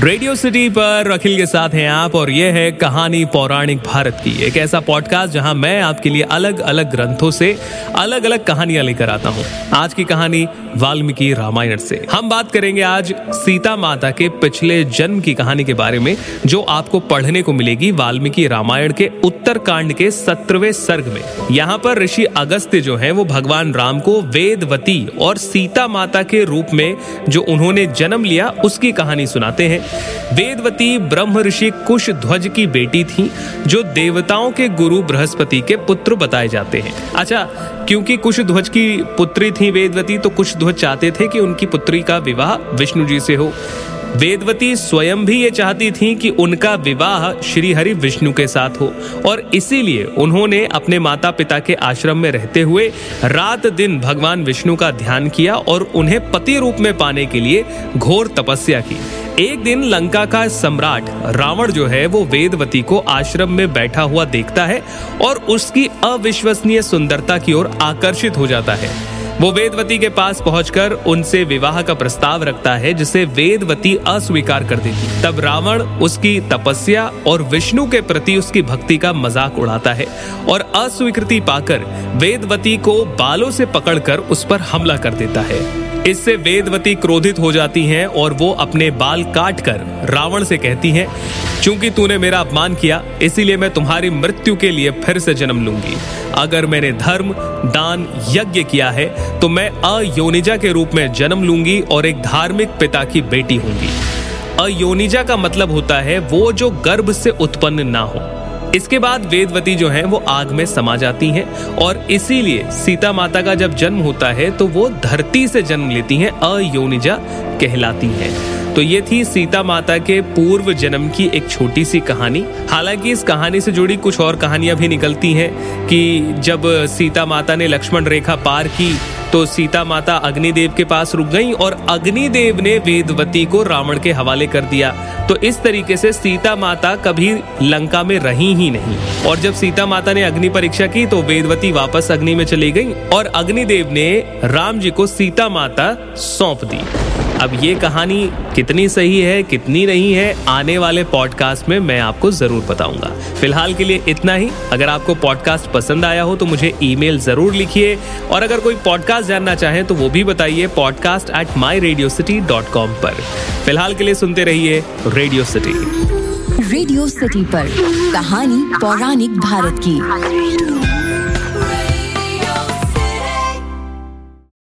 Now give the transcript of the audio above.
Radio city पर अखिल के साथ हैं आप और ये है कहानी पौराणिक भारत की। एक ऐसा पॉडकास्ट जहाँ मैं आपके लिए अलग अलग ग्रंथों से अलग अलग कहानियाँ लेकर आता हूँ। आज की कहानी वाल्मीकि रामायण से। हम बात करेंगे आज सीता माता के पिछले जन्म की कहानी के बारे में, जो आपको पढ़ने को मिलेगी वाल्मीकि रामायण के उत्तर कांड के सत्रवे सर्ग में। यहाँ पर ऋषि अगस्त्य जो है, वो भगवान राम को वेदवती और सीता माता के रूप में जो उन्होंने जन्म लिया, उसकी कहानी सुनाते हैं। वेदवती ब्रह्म ऋषि कुश ध्वज की बेटी थी, जो देवताओं के गुरु बृहस्पति के पुत्र बताए जाते हैं। अच्छा क्योंकि कुश ध्वज की पुत्री थी वेदवती तो कुश ध्वज चाहते थे कि उनकी पुत्री का विवाह विष्णु जी से हो। वेदवती स्वयं भी ये चाहती थी कि उनका विवाह श्री हरि विष्णु के साथ हो, और इसीलिए उन्होंने अपने माता पिता के आश्रम में रहते हुए रात दिन भगवान विष्णु का ध्यान किया और उन्हें पति रूप में पाने के लिए घोर तपस्या की। एक दिन लंका का सम्राट रावण जो है, वो वेदवती को आश्रम में बैठा हुआ देखता है और उसकी अविश्वसनीय सुंदरता की ओर आकर्षित हो जाता है। वो वेदवती के पास पहुंचकर उनसे विवाह का प्रस्ताव रखता है, जिसे वेदवती अस्वीकार कर देती तब रावण उसकी तपस्या और विष्णु के प्रति उसकी भक्ति का मज़ाक उड़ाता है और अस्वीकृति पाकर वेदवती को बालों से पकड़कर उस पर हमला कर देता है। इससे वेदवती क्रोधित हो जाती हैं और वो अपने बाल काट कर रावण से कहती हैं, चूँकि तूने मेरा अपमान किया, इसीलिए मैं तुम्हारी मृत्यु के लिए फिर से जन्म लूँगी। अगर मैंने धर्म, दान, यज्ञ किया है तो मैं अयोनिजा के रूप में जन्म लूँगी और एक धार्मिक पिता की बेटी होंगी। अयोनिजा का मतलब होता है वो जो गर्भ से उत्पन्न ना हो। इसके बाद वेदवती जो है, वो आग में समा जाती हैं और इसीलिए सीता माता का जब जन्म होता है तो वो धरती से जन्म लेती हैं, अयोनिजा कहलाती हैं। तो ये थी सीता माता के पूर्व जन्म की एक छोटी सी कहानी। हालाँकि इस कहानी से जुड़ी कुछ और कहानियाँ भी निकलती हैं कि जब सीता माता ने लक्ष्मण रेखा पार की तो सीता माता अग्निदेव के पास रुक गई और अग्निदेव ने वेदवती को रावण के हवाले कर दिया। तो इस तरीके से सीता माता कभी लंका में रही ही नहीं। और जब सीता माता ने अग्नि परीक्षा की तो वेदवती वापस अग्नि में चली गई और अग्निदेव ने राम जी को सीता माता सौंप दी। अब ये कहानी कितनी सही है, कितनी नहीं है, आने वाले पॉडकास्ट में मैं आपको ज़रूर बताऊँगा। फ़िलहाल के लिए इतना ही। अगर आपको पॉडकास्ट पसंद आया हो तो मुझे ईमेल ज़रूर लिखिए। और अगर कोई पॉडकास्ट जानना चाहे तो वो भी बताइए podcast at my radio city dot com पर। फ़िलहाल के लिए सुनते रहिए रेडियो सिटी रेडियो सिटी पर कहानी पौराणिक भारत की।